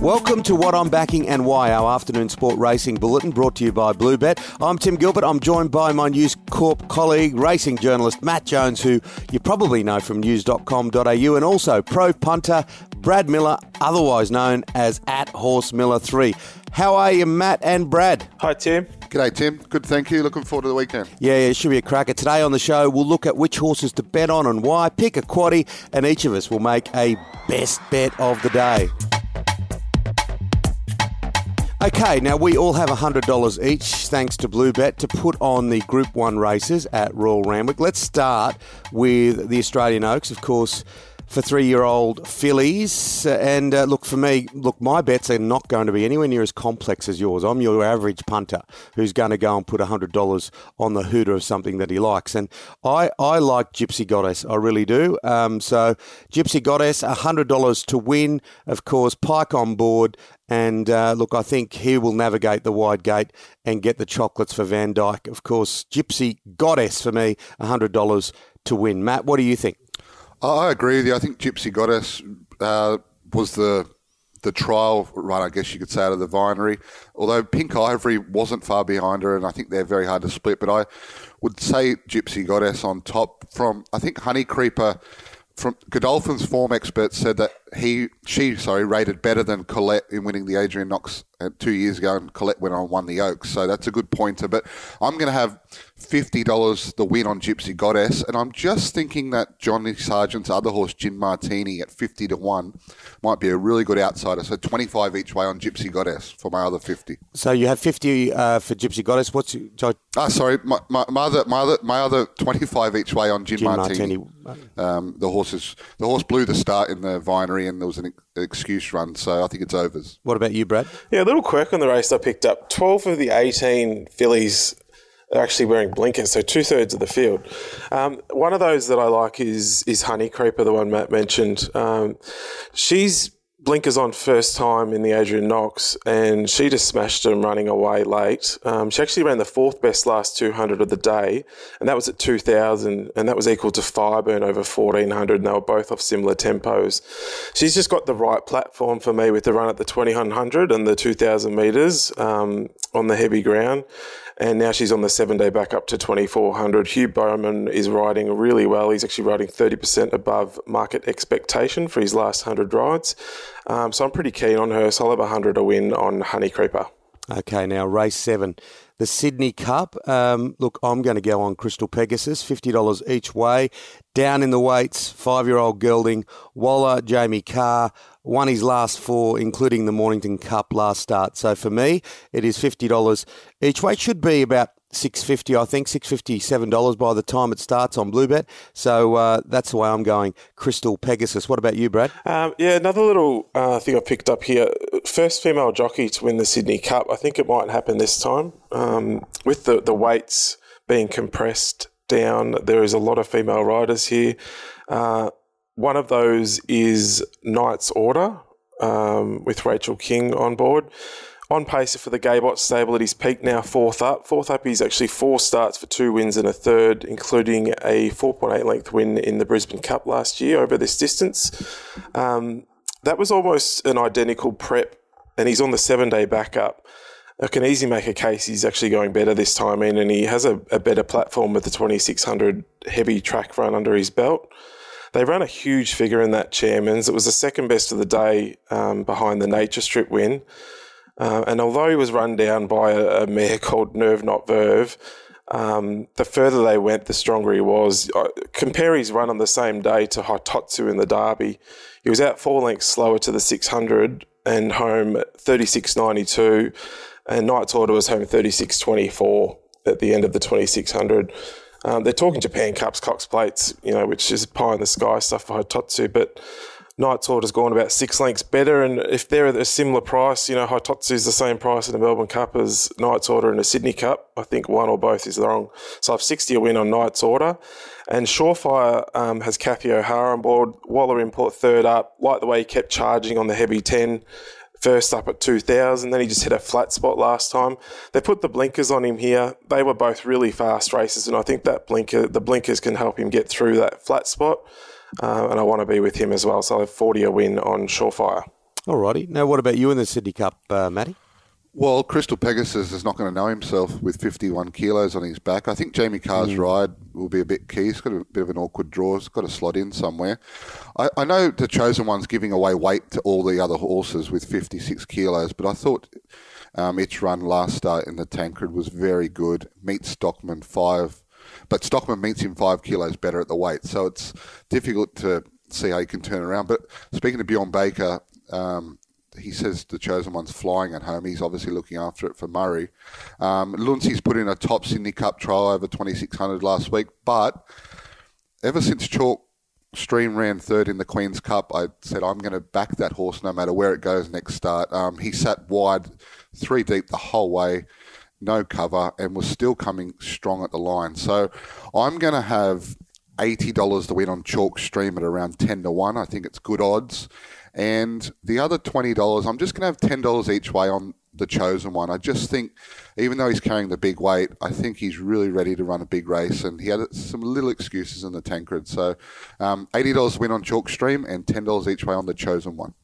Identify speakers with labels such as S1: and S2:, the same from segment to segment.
S1: Welcome to What I'm Backing and Why, our afternoon sport racing bulletin brought to you by Bluebet. I'm Tim Gilbert. I'm joined by my News Corp colleague, racing journalist Matt Jones, who you probably know from news.com.au, and also pro punter Brad Miller, otherwise known as at Horse Miller 3. How are you, Matt and Brad?
S2: Hi, Tim.
S3: G'day, Tim. Good, thank you. Looking forward to the weekend.
S1: Yeah, it should be a cracker. Today on the show, we'll look at which horses to bet on and why, pick a quaddy, and each of us will make a best bet of the day. Okay, now we all have $100 each, thanks to Bluebet, to put on the Group 1 races at Royal Randwick. Let's start with the Australian Oaks, of course, for three year old fillies. And uh, look, for me, look, my bets are not going to be anywhere near as complex as yours. I'm your average punter who's going to go and put $100 on the hooter of something that he likes. And I, I like Gypsy Goddess, I really do. Um, so, Gypsy Goddess, $100 to win. Of course, Pike on board. And uh, look, I think he will navigate the wide gate and get the chocolates for Van Dyke. Of course, Gypsy Goddess for me, $100 to win. Matt, what do you think?
S3: I agree with you. I think Gypsy Goddess uh, was the the trial run, I guess you could say, out of the Vinery. Although Pink Ivory wasn't far behind her, and I think they're very hard to split. But I would say Gypsy Goddess on top from, I think Honey Creeper from Godolphin's form expert said that he, she, sorry, rated better than Colette in winning the Adrian Knox uh, two years ago, and Colette went on and won the Oaks. So that's a good pointer. But I'm going to have fifty dollars the win on Gypsy Goddess, and I'm just thinking that Johnny Sargent's other horse, Gin Martini, at fifty to one, might be a really good outsider. So twenty five each way on Gypsy Goddess for my other fifty.
S1: So you have fifty uh, for Gypsy Goddess. What's your,
S3: Ah, sorry, my, my, my other my other my other twenty five each way on Gin,
S1: Gin
S3: Martini.
S1: Martini.
S3: Um, the horses the horse blew the start in the Vinery, and there was an excuse run. So I think it's overs.
S1: What about you, Brad?
S2: Yeah, a little quirk on the race I picked up. 12 of the 18 fillies are actually wearing blinkers, so two thirds of the field. Um, one of those that I like is is Honey Creeper, the one Matt mentioned. Um, she's blinkers on first time in the Adrian Knox, and she just smashed them running away late. Um, she actually ran the fourth best last 200 of the day, and that was at 2000, and that was equal to Fireburn over 1400, and they were both off similar tempos. She's just got the right platform for me with the run at the 2100 and the 2000 metres um, on the heavy ground. And now she's on the seven day back up to 2400. Hugh Bowman is riding really well. He's actually riding 30% above market expectation for his last 100 rides. Um, so I'm pretty keen on her. So I'll have 100 to win on Honey Creeper.
S1: Okay, now race seven, the Sydney Cup. Um, look, I'm going to go on Crystal Pegasus, fifty dollars each way. Down in the weights, five-year-old gelding Waller, Jamie Kah won his last four, including the Mornington Cup last start. So for me, it is fifty dollars each way. It should be about six fifty, I think, six fifty seven dollars by the time it starts on Bluebet. So uh, that's the way I'm going. Crystal Pegasus. What about you, Brad?
S2: Um, yeah, another little uh, thing I picked up here. First female jockey to win the Sydney Cup. I think it might happen this time. Um, with the, the weights being compressed down, there is a lot of female riders here. Uh, one of those is Knight's Order um, with Rachel King on board. On pace for the Gaybot stable at his peak, now fourth up. Fourth up, he's actually four starts for two wins and a third, including a 4.8 length win in the Brisbane Cup last year over this distance. Um, that was almost an identical prep, and he's on the seven day backup. I can easily make a case he's actually going better this time in, and he has a, a better platform with the 2600 heavy track run under his belt. They ran a huge figure in that chairman's. It was the second best of the day um, behind the Nature Strip win. Uh, and although he was run down by a, a mare called Nerve Not Verve, um, the further they went, the stronger he was. Uh, compare his run on the same day to Hitotsu in the Derby. He was out four lengths slower to the 600 and home at 36.92, and Knight's Order was home 36.24 at the end of the 2600. Um, they're talking Japan Cups, Cox Plates, you know, which is pie in the sky stuff for Hitotsu, but Knight's Order's gone about six lengths better, and if they're at a similar price, you know, Hitotsu's the same price in the Melbourne Cup as Knight's Order in the Sydney Cup. I think one or both is wrong. So I've 60 a win on Knight's Order. And Surefire um, has Kathy O'Hara on board. Waller in Import third up. Like the way he kept charging on the heavy 10 first up at 2000 then he just hit a flat spot last time they put the blinkers on him here they were both really fast races and i think that blinker the blinkers can help him get through that flat spot uh, and i want to be with him as well so i have 40 a win on surefire
S1: Alrighty. Now, what about you in the Sydney Cup, uh, Matty?
S3: Well, Crystal Pegasus is not going to know himself with 51 kilos on his back. I think Jamie Kah's mm. ride will be a bit key. He's got a bit of an awkward draw. He's got to slot in somewhere. I, I know the chosen one's giving away weight to all the other horses with 56 kilos, but I thought um, its run last start in the Tancred was very good. Meets Stockman five, but Stockman meets him five kilos better at the weight, so it's difficult to see how he can turn around. But speaking to Bjorn Baker, um, he says the chosen one's flying at home. He's obviously looking after it for Murray. Um, put in a top Sydney Cup trial over 2600 last week, but ever since Chalk Stream ran third in the Queen's Cup, I said I'm going to back that horse no matter where it goes next start. Um, he sat wide, three deep the whole way, no cover, and was still coming strong at the line. So I'm going to have $80 to win on Chalk Stream at around 10 to 1. I think it's good odds. And the other $20, I'm just going to have $10 each way on the chosen one. I just think, even though he's carrying the big weight, I think he's really ready to run a big race. And he had some little excuses in the Tancred. So um, $80 win on Chalk Stream and $10 each way on the chosen one.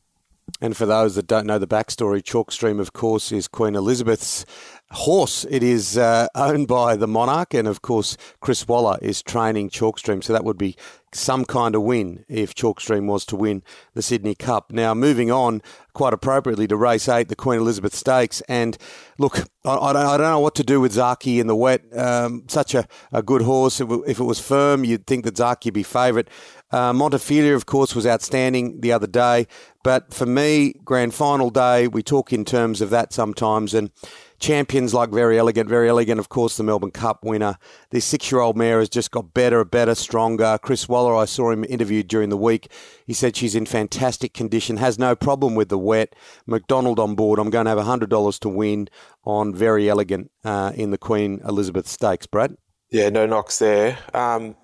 S1: And for those that don't know the backstory, Chalk Stream, of course, is Queen Elizabeth's horse. It is uh, owned by the monarch, and of course, Chris Waller is training Chalkstream, so that would be some kind of win if Chalkstream was to win the Sydney Cup. Now, moving on quite appropriately to race eight, the Queen Elizabeth Stakes. And look, I, I, don't, I don't, know what to do with Zaaki in the wet. Um, such a, a good horse. If it was firm, you'd think that Zaaki would be favourite. Uh, Montefilia, of course, was outstanding the other day. But for me, grand final day, we talk in terms of that sometimes. And champions like Verry Elegant. Verry Elegant, of course, the Melbourne Cup winner. This six year old mare has just got better, better, stronger. Chris Waller, I saw him interviewed during the week. He said she's in fantastic condition, has no problem with the wet. McDonald on board. I'm going to have $100 to win on Verry Elegant uh, in the Queen Elizabeth Stakes, Brad.
S2: Yeah, no knocks there. Um,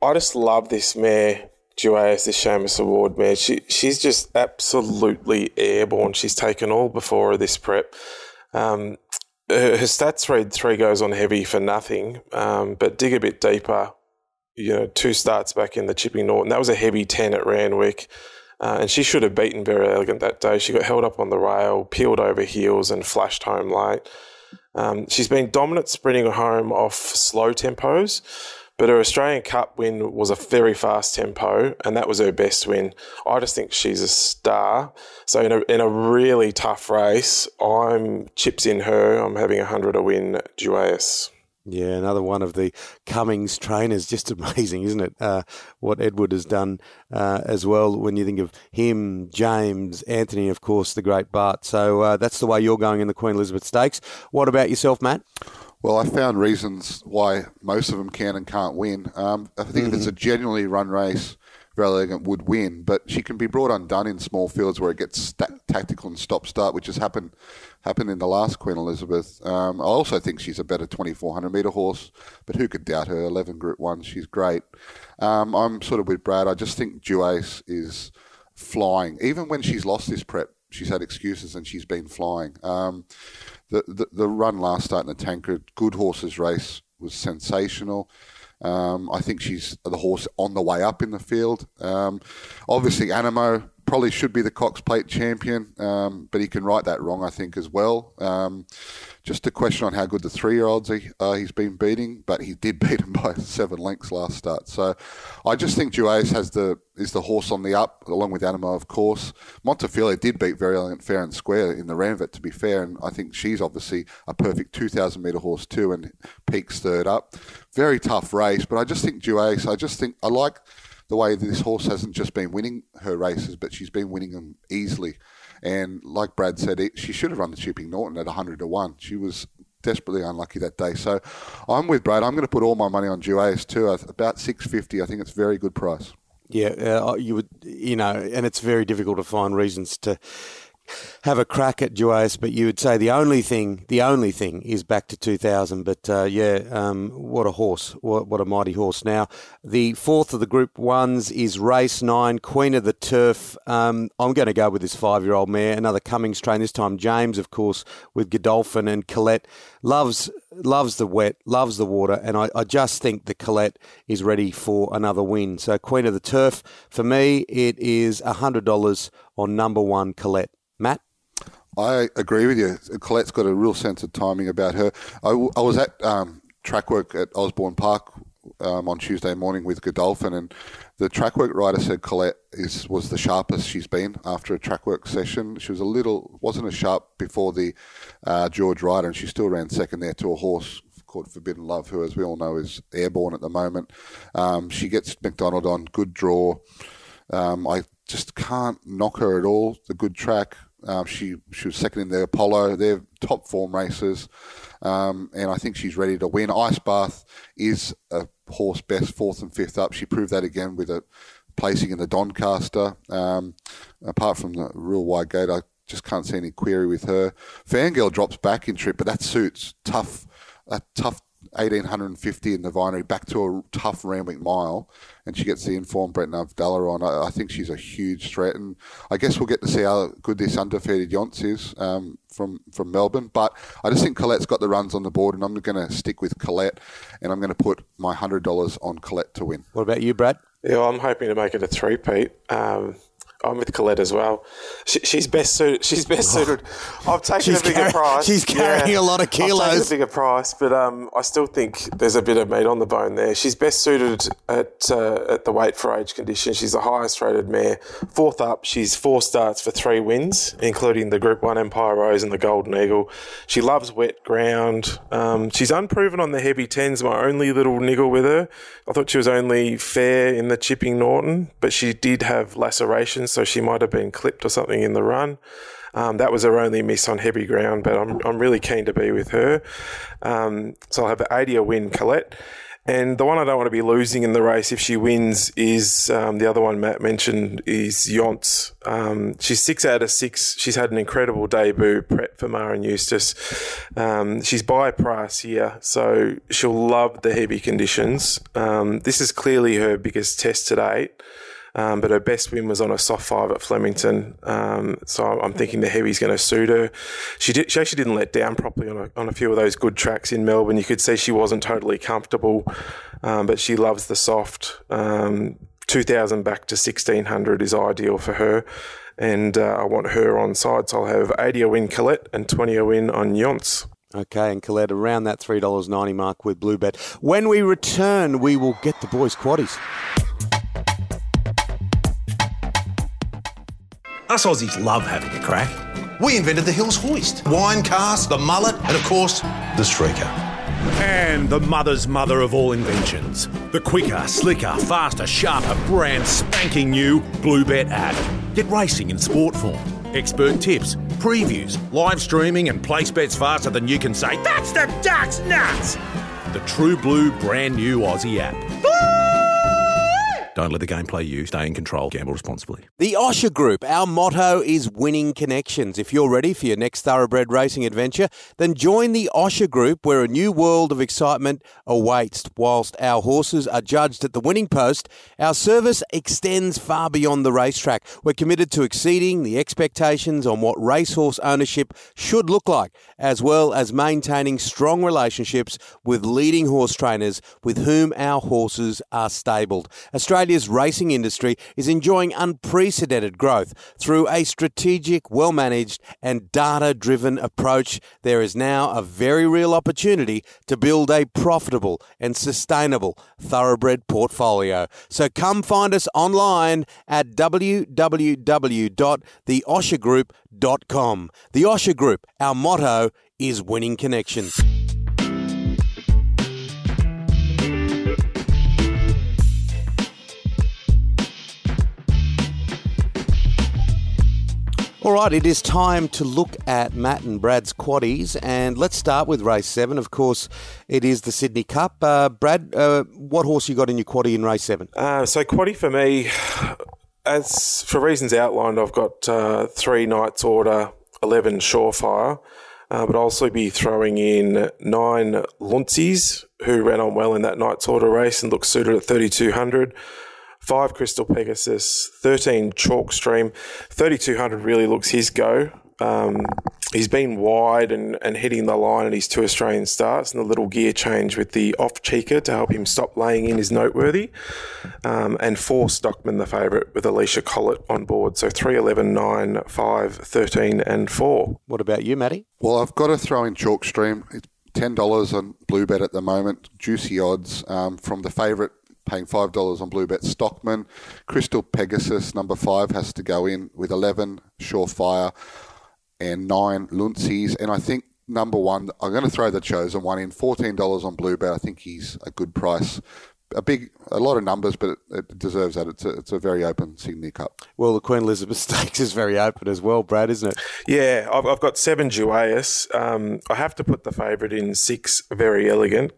S2: I just love this mare. Duais, the Seamus Award mare. She she's just absolutely airborne. She's taken all before this prep. Um, her, her, stats read three goes on heavy for nothing, um, but dig a bit deeper. You know, two starts back in the Chipping Norton. That was a heavy 10 at Randwick. Uh, and she should have beaten Verry Elegant that day. She got held up on the rail, peeled over heels, and flashed home late. Um, she's been dominant sprinting home off slow tempos. But her Australian Cup win was a very fast tempo, and that was her best win. I just think she's a star. So in a, in a really tough race, I'm chips in her. I'm having a hundred a win Duais.
S1: Yeah, another one of the Cummings trainers. Just amazing, isn't it? Uh, what Edward has done uh, as well. When you think of him, James, Anthony, of course, the great Bart. So uh, that's the way you're going in the Queen Elizabeth Stakes. What about yourself, Matt?
S3: Well, I found reasons why most of them can and can't win. Um, I think mm-hmm. if it's a genuinely run race, Elegant would win, but she can be brought undone in small fields where it gets tactical and stop start, which has happened happened in the last Queen Elizabeth. Um, I also think she's a better 2400 metre horse, but who could doubt her? 11 Group 1, she's great. Um, I'm sort of with Brad. I just think Duais is flying. Even when she's lost this prep, she's had excuses and she's been flying. Um, the, the, the run last start in the Tancred, good horses race was sensational. Um, I think she's the horse on the way up in the field. Um, obviously, Anamoe probably should be the Cox Plate champion, um, but he can right that wrong, I think, as well. Um, just a question on how good the three-year-olds he, uh, he's been beating, but he did beat him by seven lengths last start. So I just think Duais has the is the horse on the up, along with Anamoe, of course. Montefilia did beat Verry Elegant fair and square in the Ranvet, to be fair, and I think she's obviously a perfect 2,000 metre horse too, and peaks third up. Very tough race, but I just think Duais, I just think I like the way this horse hasn't just been winning her races, but she's been winning them easily. And like Brad said, it, she should have run the Chipping Norton at 100 to 1. She was desperately unlucky that day. So I'm with Brad. I'm going to put all my money on Duais too. About 650. I think it's a very good price.
S1: Yeah, uh, you would, you know, and it's very difficult to find reasons to have a crack at Duais, but you would say the only thing, the only thing is back to 2000. But uh, yeah, um, what a horse, what, what, a mighty horse. Now, the fourth of the Group Ones is race nine, Queen of the Turf. Um, I'm going to go with this five-year-old mare, another Cummings train. This time, James, of course, with Godolphin and Colette loves loves the wet, loves the water, and I, I just think the Colette is ready for another win. So, Queen of the Turf for me, it is hundred dollars on number one Colette. Matt?
S3: I agree with you. Colette's got a real sense of timing about her. I, I was at um, track work at Osborne Park um, on Tuesday morning with Godolphin, and the track work rider said Colette is was the sharpest she's been after a track work session. She was a little wasn't as sharp before the uh, George Ryder, and she still ran second there to a horse called Forbidden Love, who, as we all know, is airborne at the moment. Um, she gets McDonald on good draw. Um, I just can't knock her at all. The good track. Um, she she was second in the Apollo. They're top form races, um, and I think she's ready to win. Ice Bath is a horse best fourth and fifth up. She proved that again with a placing in the Doncaster. Um, apart from the real wide gate, I just can't see any query with her. Fangirl drops back in trip, but that suits tough a tough 1850 in the Vinery back to a tough Randwick mile, and she gets the informed Brett Avdulla on. I, I, think she's a huge threat, and I guess we'll get to see how good this undefeated Yonce is um, from from Melbourne. But I just think Colette's got the runs on the board, and I'm going to stick with Colette, and I'm going to put my hundred dollars on Colette to win.
S1: What about you, Brad?
S2: Yeah, well, I'm hoping to make it a three-peat. Um, I'm with Colette as well. She, she's best suited. She's best suited. I've taken
S1: she's
S2: a bigger
S1: carry,
S2: price.
S1: She's carrying yeah, a lot of kilos.
S2: I've taken a bigger price, but um, I still think there's a bit of meat on the bone there. She's best suited at uh, at the weight for age condition. She's the highest rated mare. Fourth up, she's four starts for three wins, including the Group One Empire Rose and the Golden Eagle. She loves wet ground. Um, she's unproven on the heavy tens. My only little niggle with her. I thought she was only fair in the Chipping Norton, but she did have lacerations, so she might have been clipped or something in the run. Um, that was her only miss on heavy ground, but I'm, I'm really keen to be with her. Um, so I'll have 80 win, Colette. And the one I don't want to be losing in the race if she wins is um, the other one Matt mentioned is Yonce. Um, she's six out of six. She's had an incredible debut prep for Maher and Eustace. Um, she's by price here, so she'll love the heavy conditions. Um, this is clearly her biggest test to date. Um, but her best win was on a soft five at Flemington. Um, so I'm thinking the heavy's going to suit her. She did. She actually didn't let down properly on a, on a few of those good tracks in Melbourne. You could see she wasn't totally comfortable, um, but she loves the soft. Um, 2000 back to 1600 is ideal for her. And uh, I want her on side, so I'll have 80 a win Colette and 20 a win on Yonce.
S1: Okay, and Colette around that $3.90 mark with Bluebet. When we return, we will get the boys' quaddies.
S4: Us Aussies love having a crack. We invented the Hills hoist, wine cask, the mullet, and of course, the streaker.
S5: And the mother's mother of all inventions. The quicker, slicker, faster, sharper, brand spanking new Bluebet app. Get racing in sport form. Expert tips, previews, live streaming, and place bets faster than you can say, That's the Ducks nuts! The True Blue brand new Aussie app. Don't let the game play you. Stay in control. Gamble responsibly.
S1: The Osher Group. Our motto is winning connections. If you're ready for your next thoroughbred racing adventure, then join the Osher Group where a new world of excitement awaits. Whilst our horses are judged at the winning post, our service extends far beyond the racetrack. We're committed to exceeding the expectations on what racehorse ownership should look like, as well as maintaining strong relationships with leading horse trainers with whom our horses are stabled. Australia Australia's racing industry is enjoying unprecedented growth. Through a strategic, well managed, and data driven approach, there is now a very real opportunity to build a profitable and sustainable thoroughbred portfolio. So come find us online at www.theoshergroup.com. The Osher Group, our motto is winning connections. All right, it is time to look at Matt and Brad's quaddies, and let's start with race seven. Of course, it is the Sydney Cup. Uh, Brad, uh, what horse you got in your quaddie in race seven?
S2: Uh, so quaddie for me, as for reasons outlined, I've got uh, three Knights Order, eleven Surefire, uh, but I'll also be throwing in nine Luncies, who ran on well in that Knights Order race and looks suited at thirty two hundred. 5 Crystal Pegasus, 13 Chalk Stream. 3200 really looks his go. Um, he's been wide and, and hitting the line at his two Australian starts, and the little gear change with the off cheeker to help him stop laying in is noteworthy. Um, and four Stockman, the favourite, with Alysha Collett on board. So 3, 11, 9, 5, 13, and 4.
S1: What about you, Matty?
S3: Well, I've got to throw in Chalk Stream. It's $10 on Bluebet at the moment, juicy odds um, from the favourite paying five dollars on Bluebet. Stockman, Crystal Pegasus, number five has to go in with eleven Surefire and nine Luncies. And I think number one, I'm going to throw the chosen one in. Fourteen dollars on Bluebet. I think he's a good price. A big, a lot of numbers, but it, it deserves that. It's a, it's a very open Sydney Cup.
S1: Well, the Queen Elizabeth Stakes is very open as well, Brad, isn't it?
S2: Yeah, I've, I've got seven Duais. Um, I have to put the favourite in six, Verry Elegant.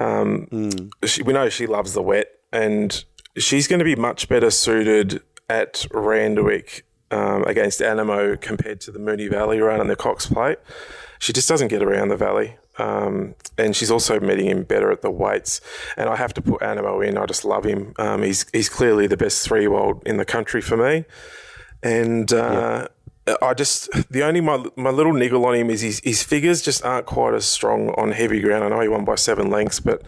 S2: Um, she, we know she loves the wet, and she's going to be much better suited at Randwick um, against Anamoe compared to the Moonee Valley run and the Cox Plate. She just doesn't get around the valley. Um, and she's also meeting him better at the weights. And I have to put Anamoe in. I just love him. Um, he's he's clearly the best three year old in the country for me. And uh, I just the only my my little niggle on him is his his figures just aren't quite as strong on heavy ground. I know he won by seven lengths, but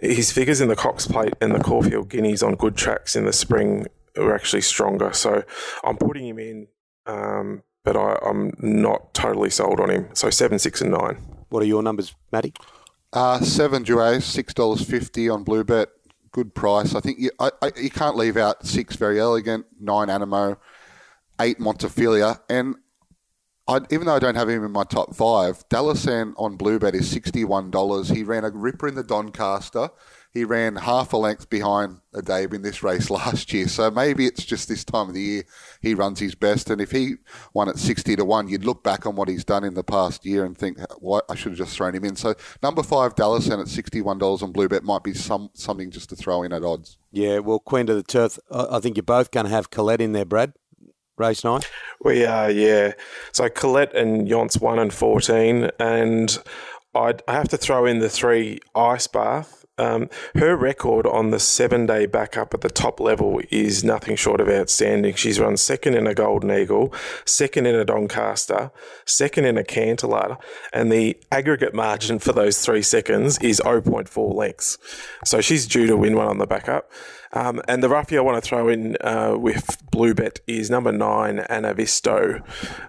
S2: his figures in the Cox Plate and the Caulfield Guineas on good tracks in the spring were actually stronger. So I'm putting him in, um, but I, I'm not totally sold on him. So seven, six, and nine.
S1: What are your numbers, Matty?
S3: Uh, seven Duais, six dollars fifty on Bluebet. Good price. I think you, I, I, you can't leave out six Verry Elegant, nine Anamoe, eight Montefilia, and I, even though I don't have him in my top five, Dalasan on Bluebet is sixty-one dollars. He ran a ripper in the Doncaster. He ran half a length behind a Addeybb in this race last year, so maybe it's just this time of the year he runs his best. And if he won at sixty to one, you'd look back on what he's done in the past year and think, "Why I should have just thrown him in." So number five, Dalasan at sixty-one dollars on Bluebet might be some something just to throw in at odds.
S1: Yeah, well, Queen to the Turf, I think you're both going to have Colette in there, Brad. Race nine.
S2: We are, yeah. So Colette and Yonce one and fourteen, and I'd, I have to throw in the three ice bath. Um, her record on the seven day backup at the top level is nothing short of outstanding. She's run second in a Golden Eagle, second in a Doncaster, second in a Cantaloupe, and the aggregate margin for those three seconds is 0.4 lengths. So she's due to win one on the backup. Um, and the roughie I want to throw in uh, with Bluebet is number nine, Annavisto.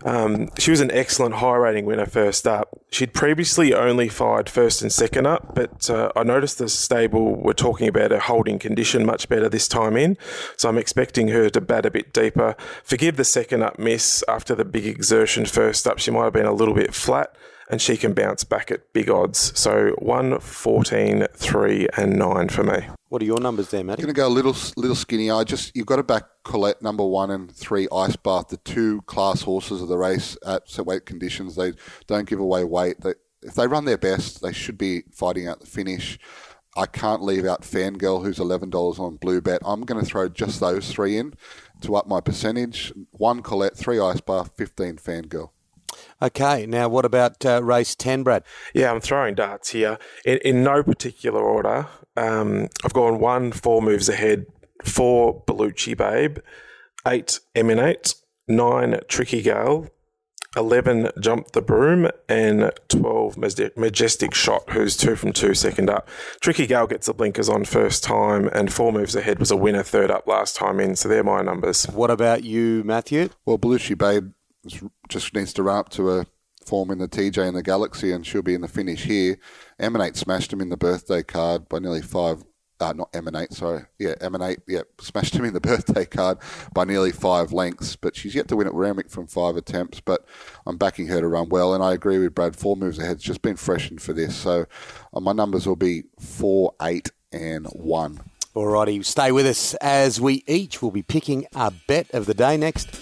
S2: Um, she was an excellent high rating winner first up. She'd previously only fired first and second up, but uh, I noticed the stable were talking about her holding condition much better this time in. So I'm expecting her to bat a bit deeper. Forgive the second up miss after the big exertion first up. She might have been a little bit flat. And she can bounce back at big odds. So 1, 14, 3, and 9 for me.
S1: What are your numbers there, Matty?
S3: Going to go a little little skinny. I just you've got to back Colette number one and three Ice Bath, the two class horses of the race at set weight conditions. They don't give away weight. They, if they run their best, they should be fighting out the finish. I can't leave out Fangirl, who's eleven dollars on Bluebet. I'm going to throw just those three in to up my percentage. One Colette, three Ice Bath, fifteen Fangirl.
S1: Okay, now what about uh, race 10, Brad?
S2: Yeah, I'm throwing darts here in, in no particular order. Um, I've gone one, four moves ahead, four Bellucci Babe, eight Emanate, nine Tricky Gale, 11 Jump the Broom, and 12 Majestic, Majestic Shot, who's two from two, second up. Tricky Gale gets the blinkers on first time, and four moves ahead was a winner third up last time in, so they're my numbers.
S1: What about you, Matthew?
S3: Well, Belushi Babe just needs to run up to a form in the TJ and the Galaxy, and she'll be in the finish here. Emanate smashed him in the birthday card by nearly five. Uh, not Emanate, sorry. Yeah, Emanate, yeah, smashed him in the birthday card by nearly five lengths, but she's yet to win at Randwick from five attempts, but I'm backing her to run well, and I agree with Brad, four moves ahead. It's just been freshened for this, so uh, my numbers will be four, eight, and one.
S1: Alrighty, stay with us as we each will be picking our bet of the day next.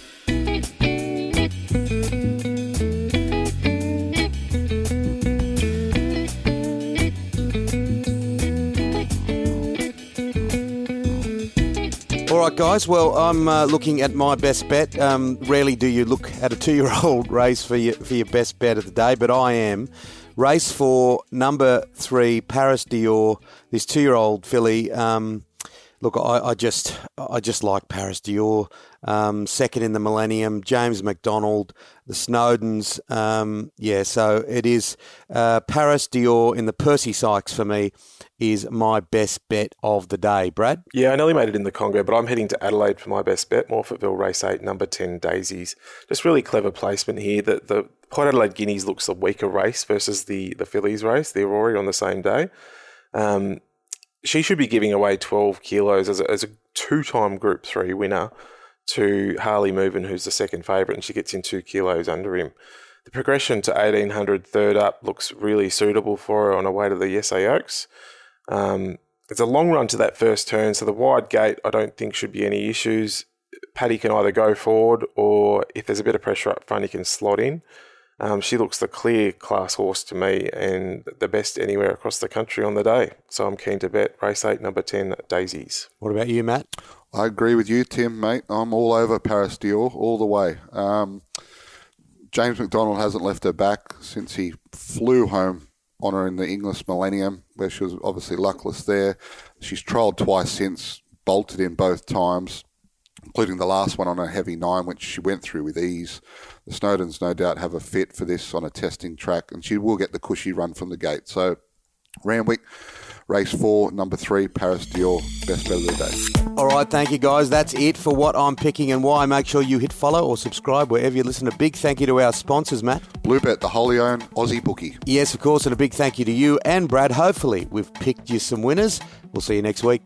S1: All right, guys. Well, I'm uh, looking at my best bet. Um, rarely do you look at a two-year-old race for your for your best bet of the day, but I am. Race for number three, Paris Dior. This two-year-old filly. Um, look, I, I, just I just like Paris Dior. Um, second in the Millennium, James McDonald, the Snowdens. Um, yeah, so it is uh, Paris Dior in the Percy Sykes for me is my best bet of the day. Brad?
S2: Yeah, I nearly made it in the Congo, but I'm heading to Adelaide for my best bet. Morphettville Race 8, number 10, Daisies. Just really clever placement here. The, the Port Adelaide Guineas looks a weaker race versus the, the Fillies race, the Aurora on the same day. Um, she should be giving away 12 kilos as a, as a two time Group 3 winner to Harley Movin, who's the second favourite, and she gets in two kilos under him. The progression to 1800 third up looks really suitable for her on her way to the SA Oaks. Um, it's a long run to that first turn, so the wide gate I don't think should be any issues. Paddy can either go forward or if there's a bit of pressure up front, he can slot in. Um, she looks the clear class horse to me and the best anywhere across the country on the day. So I'm keen to bet race eight, number 10, Daisies.
S1: What about you, Matt?
S3: I agree with you, Tim, mate. I'm all over Paris Dior all the way. Um, James McDonald hasn't left her back since he flew home on her in the Inglis Millennium, where she was obviously luckless there. She's trialled twice since, bolted in both times, including the last one on a heavy nine, which she went through with ease. The Snowdens no doubt have a fit for this on a testing track, and she will get the cushy run from the gate. So, Randwick, race four, number three, Paris Dior, best bet of the day.
S1: All right, thank you guys. That's it for what I'm picking and why. Make sure you hit follow or subscribe wherever you listen. A big thank you to our sponsors, Matt.
S3: Bluebet, the wholly owned Aussie bookie.
S1: Yes, of course, and a big thank you to you and Brad. Hopefully, we've picked you some winners. We'll see you next week.